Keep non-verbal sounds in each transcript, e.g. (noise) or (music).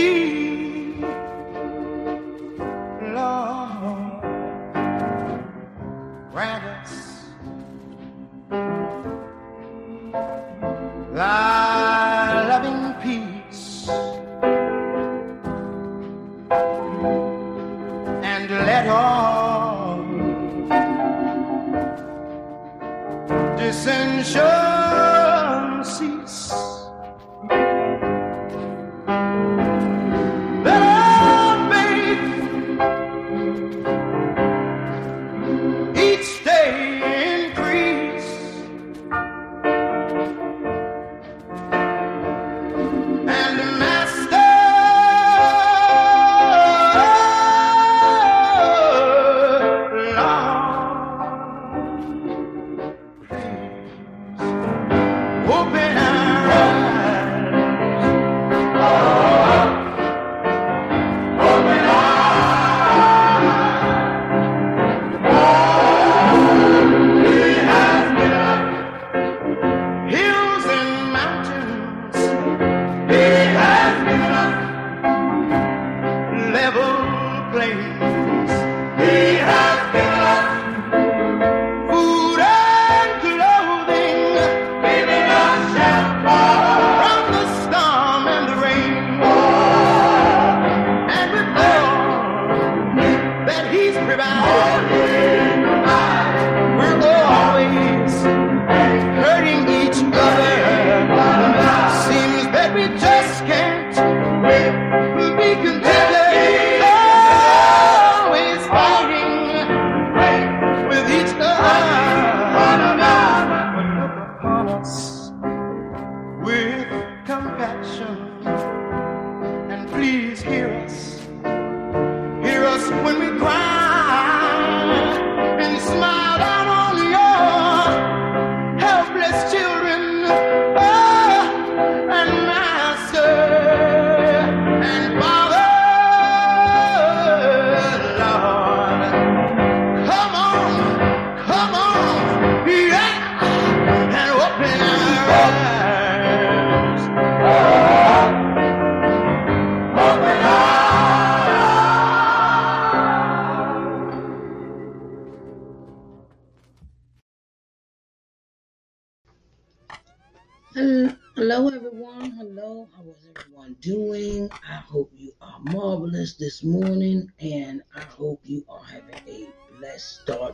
thee,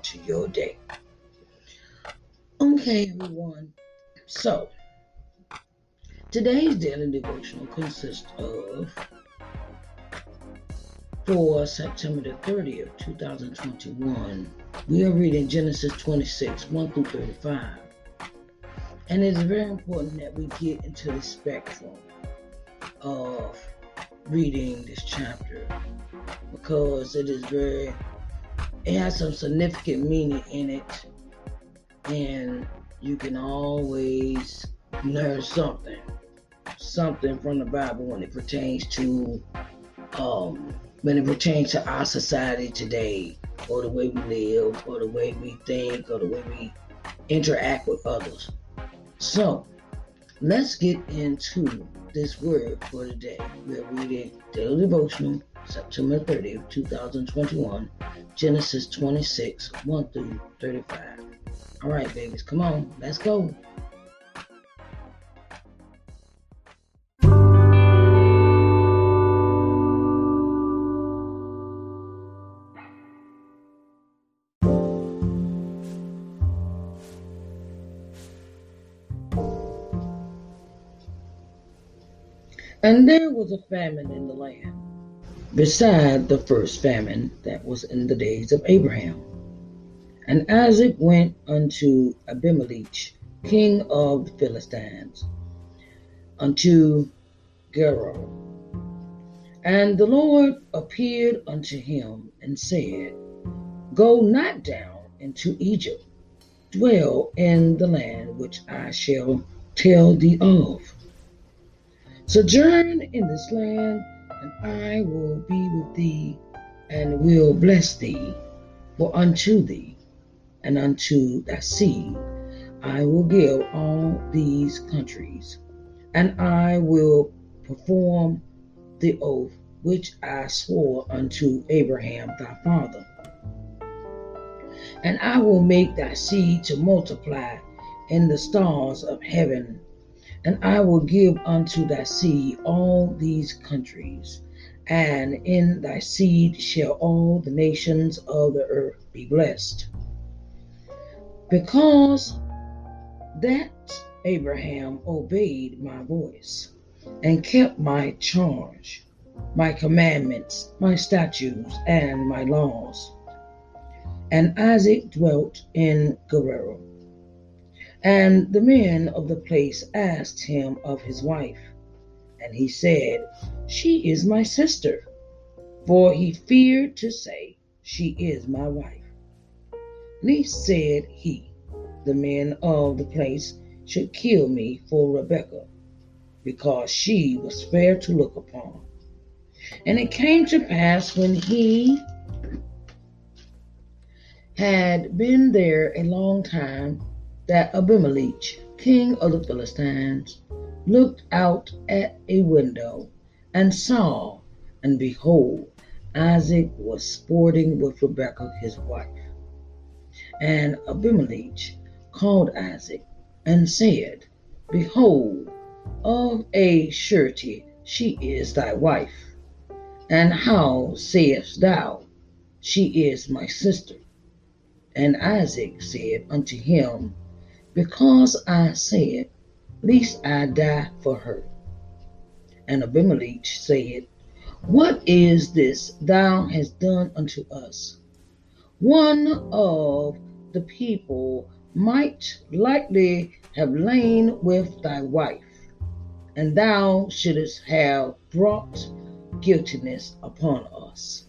to your day. Okay, everyone. So, today's daily devotional consists of for September the 30th, 2021. We are reading Genesis 26, 1 through 35. And it's very important that we get into the spectrum of reading this chapter because it is very, it has some significant meaning in it, and you can always learn something, something from the Bible when it pertains to, um, when it pertains to our society today, or the way we live, or the way we think, or the way we interact with others. So, let's get into this word for today. We're reading Daily Devotional, September 30th, 2021, Genesis 26, 1 through 35. All right, babies, come on, let's go. And there was a famine in the land, beside the first famine that was in the days of Abraham. And Isaac went unto Abimelech, king of the Philistines, unto Gerar. And the Lord appeared unto him and said, Go not down into Egypt, dwell in the land which I shall tell thee of. Sojourn in this land, and I will be with thee, and will bless thee. For unto thee and unto thy seed I will give all these countries, and I will perform the oath which I swore unto Abraham thy father. And I will make thy seed to multiply in the stars of heaven, and I will give unto thy seed all these countries, and in thy seed shall all the nations of the earth be blessed. Because that Abraham obeyed my voice and kept my charge, my commandments, my statutes, and my laws. And Isaac dwelt in Gerar. And the men of the place asked him of his wife. And he said, She is my sister. For he feared to say, She is my wife. Least said he, the men of the place should kill me for Rebekah, because she was fair to look upon. And it came to pass when he had been there a long time that Abimelech, king of the Philistines, looked out at a window and saw, and behold, Isaac was sporting with Rebekah his wife. And Abimelech called Isaac and said, Behold, of a surety she is thy wife. And how sayest thou, She is my sister? And Isaac said unto him, Because I said, Lest I die for her. And Abimelech said, What is this thou hast done unto us? One of the people might likely have lain with thy wife, and thou shouldst have brought guiltiness upon us.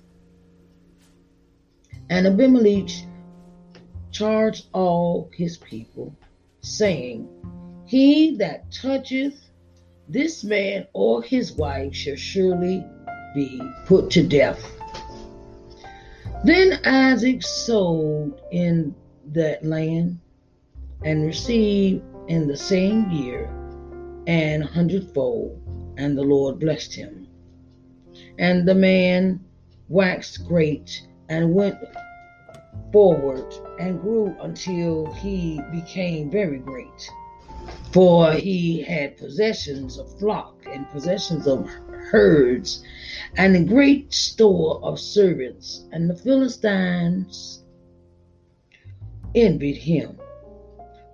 And Abimelech charged all his people, saying, He that toucheth this man or his wife shall surely be put to death. Then Isaac sold in that land and received in the same year an hundredfold, and the Lord blessed him. And the man waxed great and went forward and grew until he became very great. For he had possessions of flock and possessions of herds and a great store of servants, and the Philistines envied him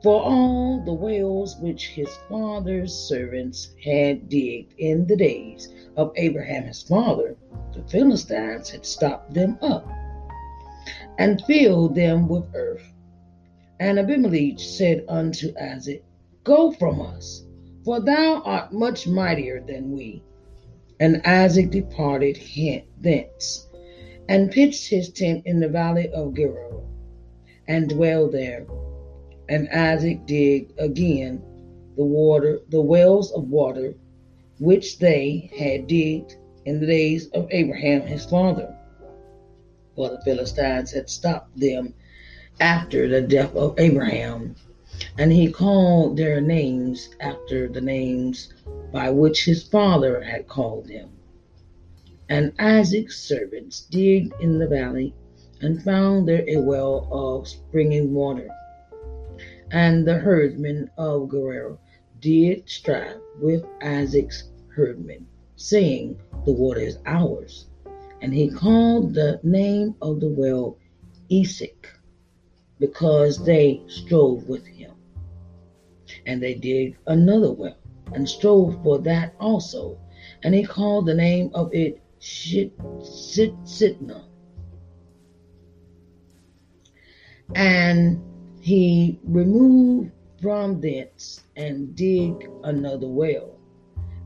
for all the wells which his father's servants had digged in the days of Abraham his father, the Philistines had stopped them up and filled them with earth. And Abimelech said unto Isaac, Go from us, for thou art much mightier than we. And Isaac departed thence, and pitched his tent in the valley of Gerar, and dwelled there. And Isaac digged again the water, the wells of water, which they had digged in the days of Abraham his father. For the Philistines had stopped them after the death of Abraham, and he called their names after the names by which his father had called them. And Isaac's servants digged in the valley and found there a well of springing water. And the herdmen of Gerar did strive with Isaac's herdmen, saying, The water is ours. And he called the name of the well Esek, because they strove with him. And they digged another well, and strove for that also. And he called the name of it Sitnah. And he removed from thence and dig another well,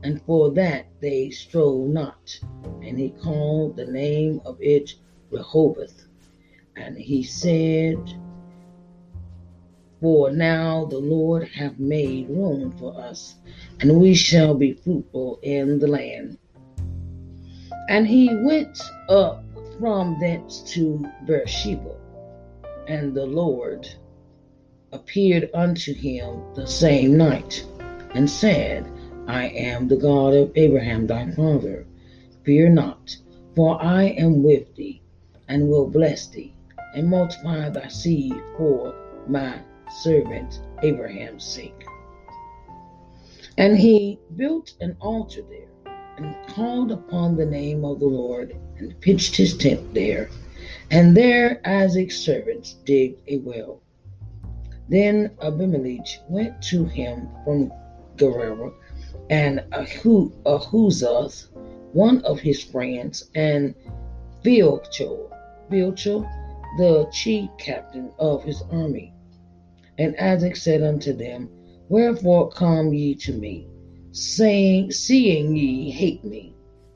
and for that they strove not. And he called the name of it Rehoboth. And he said, For now the Lord hath made room for us, and we shall be fruitful in the land. And he went up from thence to Beersheba, and the Lord appeared unto him the same night, and said, I am the God of Abraham thy father. Fear not, for I am with thee, and will bless thee, and multiply thy seed for my servant Abraham's sake. And he built an altar there, and called upon the name of the Lord, and pitched his tent there. And there Isaac's servants digged a well. Then Abimelech went to him from Gerar, and Ahuzzath, one of his friends, and Philchor, Philchor, the chief captain of his army. And Isaac said unto them, Wherefore come ye to me, saying, seeing ye hate me,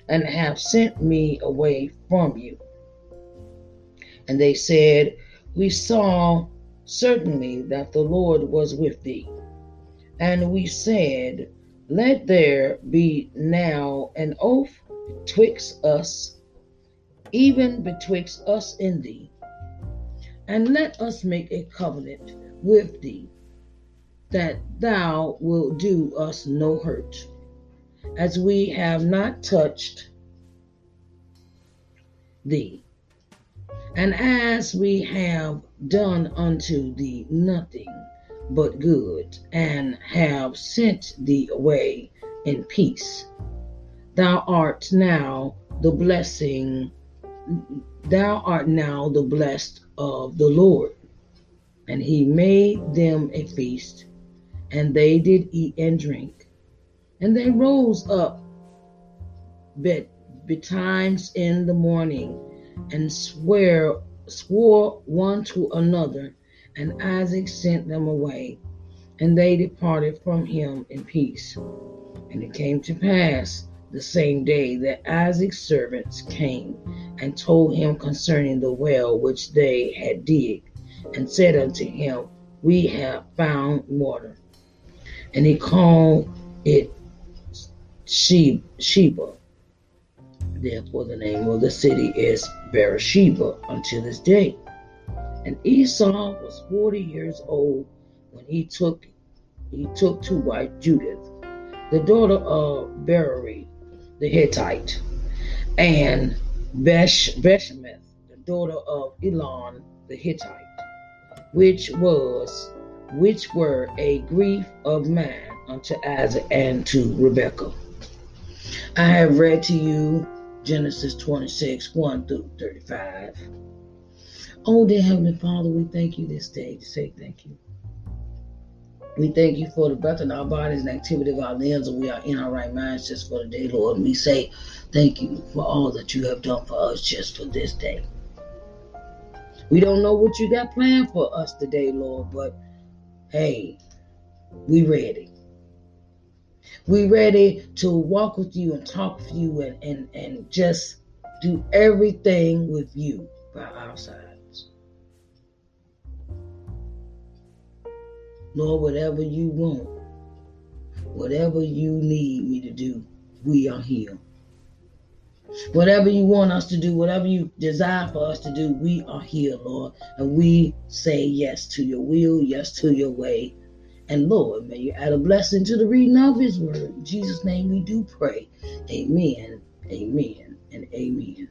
and have sent me away from you? And they said, We saw certainly that the Lord was with thee. And we said, Let there be now an oath betwixt us, even betwixt us and thee, and let us make a covenant with thee, that thou wilt do us no hurt, as we have not touched thee. And as we have done unto thee nothing but good, and have sent thee away in peace, thou art now the blessing, thou art now the blessed of the Lord. And he made them a feast, and they did eat and drink. And they rose up bet betimes in the morning and swear swore one to another, and Isaac sent them away, and they departed from him in peace. And it came to pass the same day that Isaac's servants came and told him concerning the well which they had digged, and said unto him, We have found water. And he called it Shebah. Therefore, the name of the city is Beersheba unto this day. And Esau was forty years old when he took he took to wife Judith, the daughter of Beeri the Hittite, and Besh, Beshemeth, the daughter of Elon the Hittite, which was which were a grief of mine unto Isaac and to Rebekah. I have read to you Genesis 26, 1 through 35. Oh, dear Heavenly Father, we thank you this day to say thank you. We thank you for the breath in our bodies and activity of our limbs, and we are in our right minds just for the day, Lord. And we say thank you for all that you have done for us just for this day. We don't know what you got planned for us today, Lord, but hey, we ready. We ready to walk with you and talk with you and, and, and just do everything with you by our sides. Lord, whatever you want, whatever you need me to do, we are here. Whatever you want us to do, whatever you desire for us to do, we are here, Lord. And we say yes to your will, yes to your way. And Lord, may you add a blessing to the reading of his word. In Jesus' name we do pray. Amen, amen, and amen.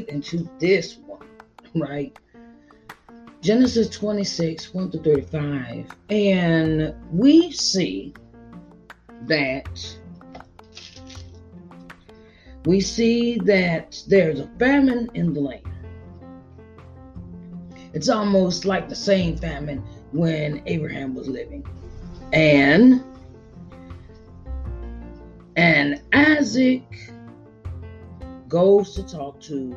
Get into this one, right? Genesis 26, 1 to 35. And we see that we see that there's a famine in the land. It's almost like the same famine when Abraham was living. And and Isaac goes to talk to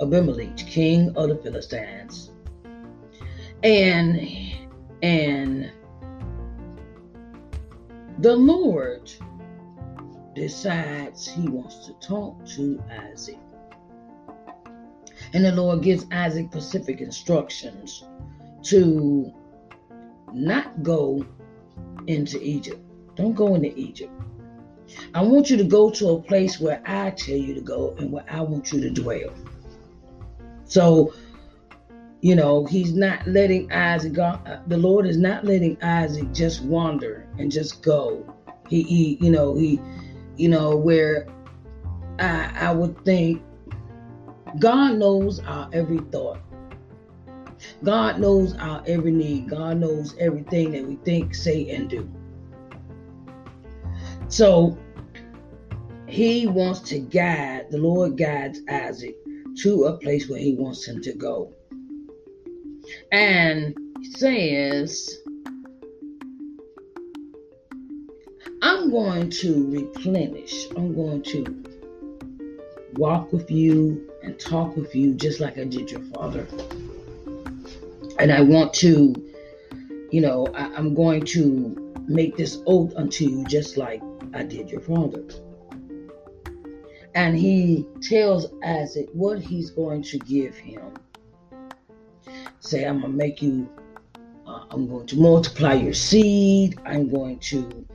Abimelech, king of the Philistines. And and the Lord decides he wants to talk to Isaac. And the Lord gives Isaac specific instructions to not go into Egypt. Don't go into Egypt. I want you to go to a place where I tell you to go and where I want you to dwell. So, you know, he's not letting Isaac go. Uh, the Lord is not letting Isaac just wander and just go. He, he you know, he, you know, where I, I would think God knows our every thought. God knows our every need. God knows everything that we think, say, and do. So he wants to guide, the Lord guides Isaac to a place where he wants him to go. And says, I'm going to replenish, I'm going to walk with you and talk with you just like I did your father. And I want to, you know, I, am going to make this oath unto you just like I did your father. And he tells Isaac what he's going to give him. Say, I'm going to make you, uh, I'm going to multiply your seed. I'm going to,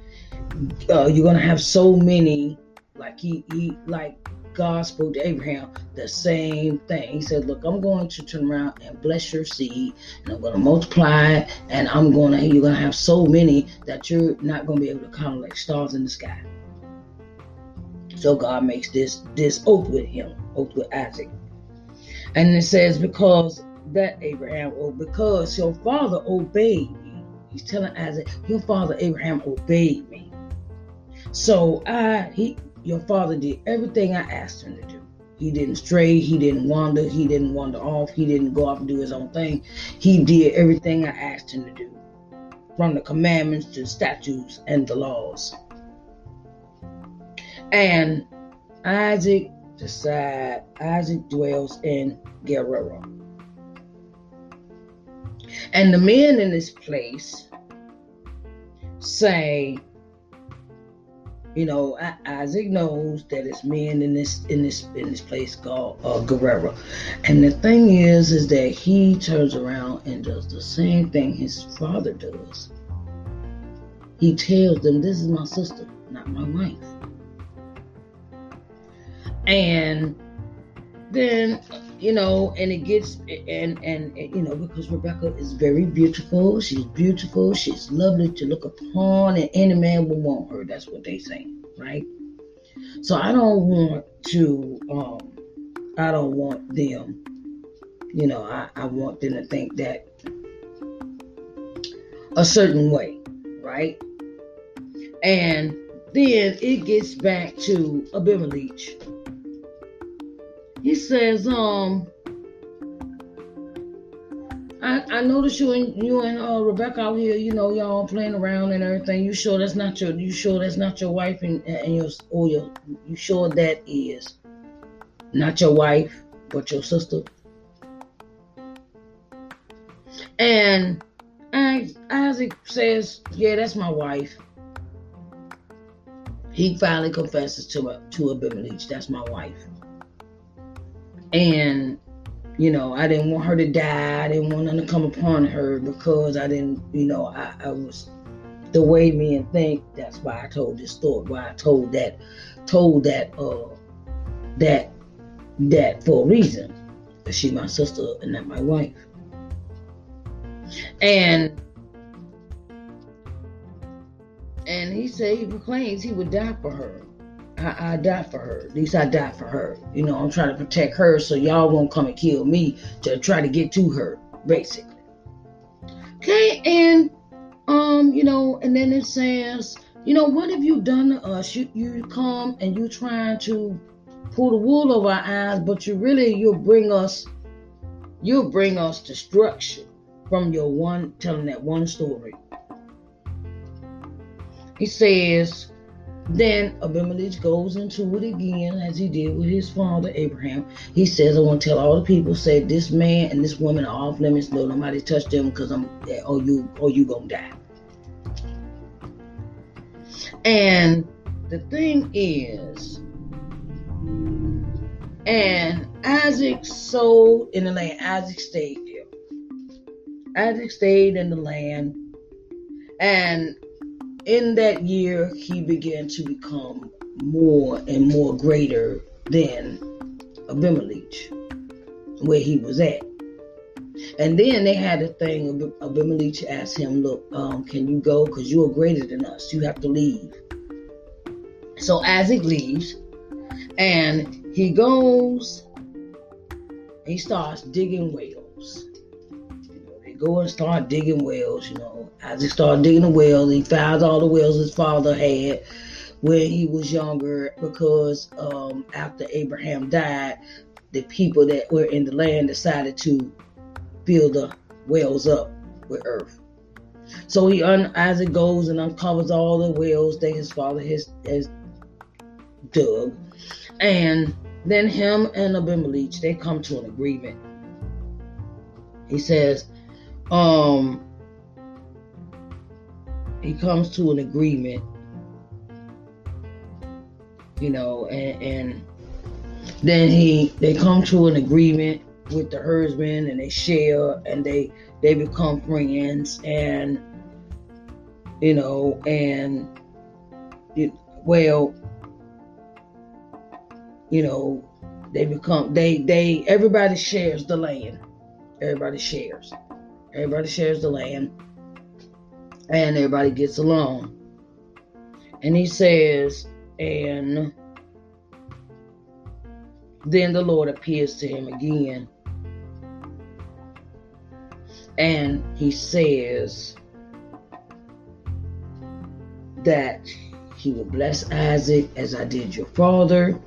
uh, you're going to have so many, like he, he, like God spoke to Abraham the same thing. He said, Look, I'm going to turn around and bless your seed, and I'm going to multiply it, and I'm going to, you're going to have so many that you're not going to be able to count like stars in the sky. So God makes this this oath with him, oath with Isaac. And it says, because that Abraham, or because your father obeyed me. He's telling Isaac, your father Abraham obeyed me. So I he your father did everything I asked him to do. He didn't stray, he didn't wander, he didn't wander off, he didn't go off and do his own thing. He did everything I asked him to do, from the commandments to the statutes and the laws. And Isaac decide Isaac dwells in Gerar. And the men in this place say, you know, Isaac knows that it's men in this in this in this place called uh, Guerrero, and the thing is, is that he turns around and does the same thing his father does. He tells them, "This is my sister, not my wife," and then you know, and it gets and, and, and you know because Rebekah is very beautiful. She's beautiful. She's lovely to look upon, and any man will want her. That's what they say, right? So I don't want to. um I don't want them. You know, I, I want them to think that a certain way, right? And then it gets back to Abimelech he says, um, I, I noticed you and you and uh, Rebekah out here, you know, y'all playing around and everything. You sure that's not your you sure that's not your wife and, and your or your you sure that is not your wife, but your sister. And Isaac says, Yeah, that's my wife. He finally confesses to to Abimelech, that's my wife. And, you know, I didn't want her to die. I didn't want them to come upon her because I didn't, you know, I, I was the way men think. That's why I told this story. Why I told that, told that, uh, that, that for a reason. She my sister and not my wife. And and he said he proclaims he would die for her. I, I die for her. At least I die for her. You know, I'm trying to protect her so y'all won't come and kill me to try to get to her, basically. Okay, and um, you know, and then it says, you know, what have you done to us? You you come and you trying to pull the wool over our eyes, but you really you'll bring us you'll bring us destruction from your one telling that one story. He says, then Abimelech goes into it again as he did with his father Abraham. He says, I want to tell all the people, say this man and this woman are off limits. No, nobody touch them because I'm or you or you gonna die. And the thing is, and Isaac sold in the land. Isaac stayed there. Isaac stayed in the land. And in that year, he began to become more and more greater than Abimelech, where he was at. And then they had a thing. Abimelech asked him, "Look, um, can you go? Because you are greater than us. You have to leave." So Isaac leaves, and he goes. He starts digging wells. Go and start digging wells. You know, Isaac started digging the wells. He found all the wells his father had when he was younger, because um, after Abraham died, the people that were in the land decided to fill the wells up with earth. So he un- Isaac goes and uncovers all the wells that his father has, has dug, and then him and Abimelech they come to an agreement. He says, um, he comes to an agreement, you know, and, and then he they come to an agreement with the herdsmen and they share and they they become friends and you know and it, well you know they become they they everybody shares the land. Everybody shares everybody shares the land and everybody gets along and he says and then the lord appears to him again and he says that he will bless Isaac as I did your father.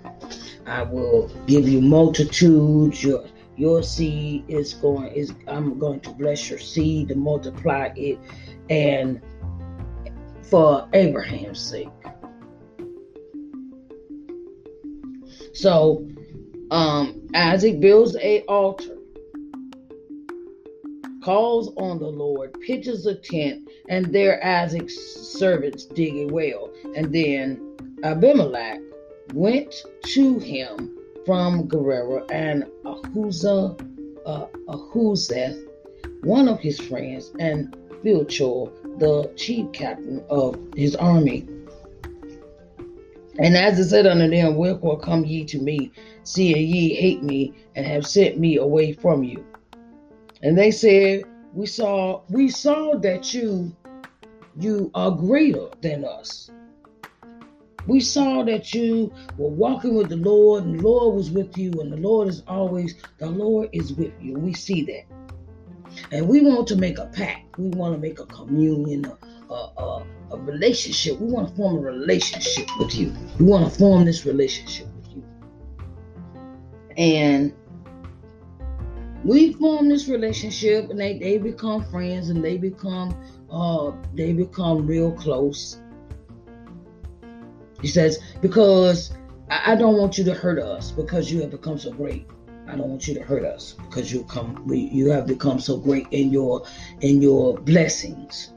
I will give you multitudes. Your your seed is going is I'm going to bless your seed to multiply it and for Abraham's sake. So um Isaac builds a altar calls on the Lord, pitches a tent, and there Isaac's servants dig a well. And then Abimelech went to him from Guerrero and Ahuzah, uh, Ahuzeth, one of his friends, and Philchor, the chief captain of his army. And as I said unto them, Wherefore come ye to me, seeing ye hate me, and have sent me away from you? And they said, We saw we saw that you you are greater than us. We saw that you were walking with the Lord, and the Lord was with you, and the Lord is always, the Lord is with you. We see that. And we want to make a pact. We want to make a communion, a, a, a relationship. We want to form a relationship with you. We want to form this relationship with you. And we form this relationship and they, they become friends and they become uh they become real close he says because I, I don't want you to hurt us because you have become so great i don't want you to hurt us because you come you have become so great in your in your blessings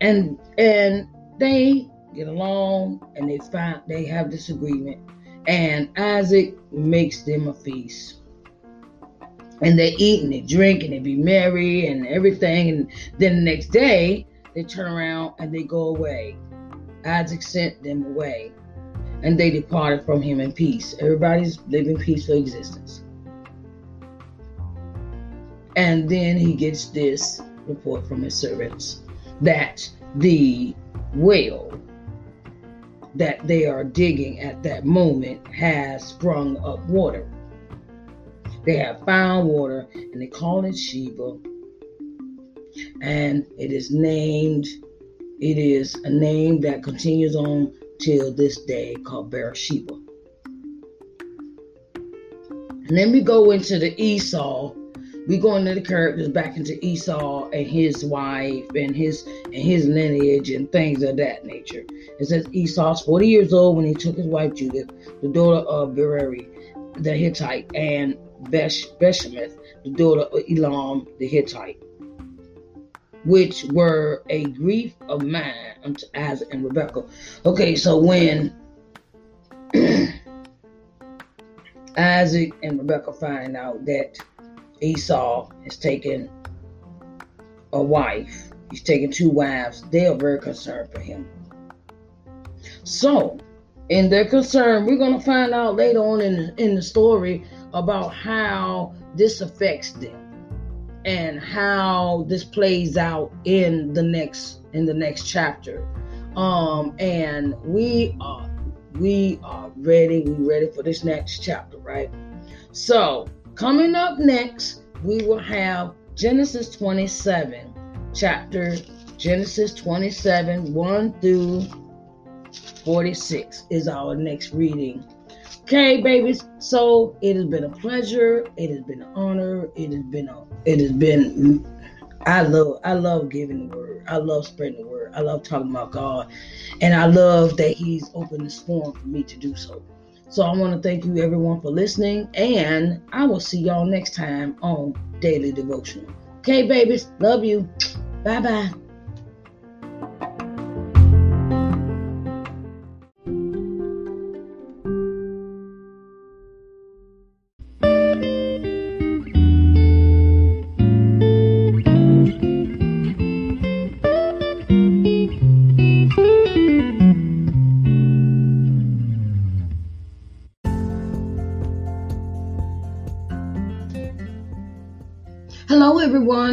and and they get along and they find they have disagreement and Isaac makes them a feast. And they eat and they drink and they be merry and everything. And then the next day, they turn around and they go away. Isaac sent them away and they departed from him in peace. Everybody's living peaceful existence. And then he gets this report from his servants that the well that they are digging at that moment has sprung up water. They have found water and they call it Shebah. And it is named, it is a name that continues on till this day called Beersheba. And then we go into the Esau. We go into the characters back into Esau and his wife and his and his lineage and things of that nature. It says Esau's 40 years old when he took his wife Judith, the daughter of Bereri, the Hittite, and Besh, Beshemeth, the daughter of Elam, the Hittite, which were a grief of mine unto Isaac and Rebekah. Okay, so when (clears throat) Isaac and Rebekah find out that Esau has taken a wife, he's taken two wives, they are very concerned for him. So, in their concern, we're going to find out later on in in the story about how this affects them and how this plays out in the next in the next chapter. Um, and we are we are ready. We ready for this next chapter, right? So coming up next, we will have Genesis 27, chapter Genesis 27, 1 through 46 is our next reading. Okay, babies. So it has been a pleasure. It has been an honor. It has been a. It has been. I love. I love giving the word. I love spreading the word. I love talking about God, and I love that He's opened this forum for me to do so. So I want to thank you everyone for listening, and I will see y'all next time on Daily Devotional. Okay, babies. Love you. Bye bye.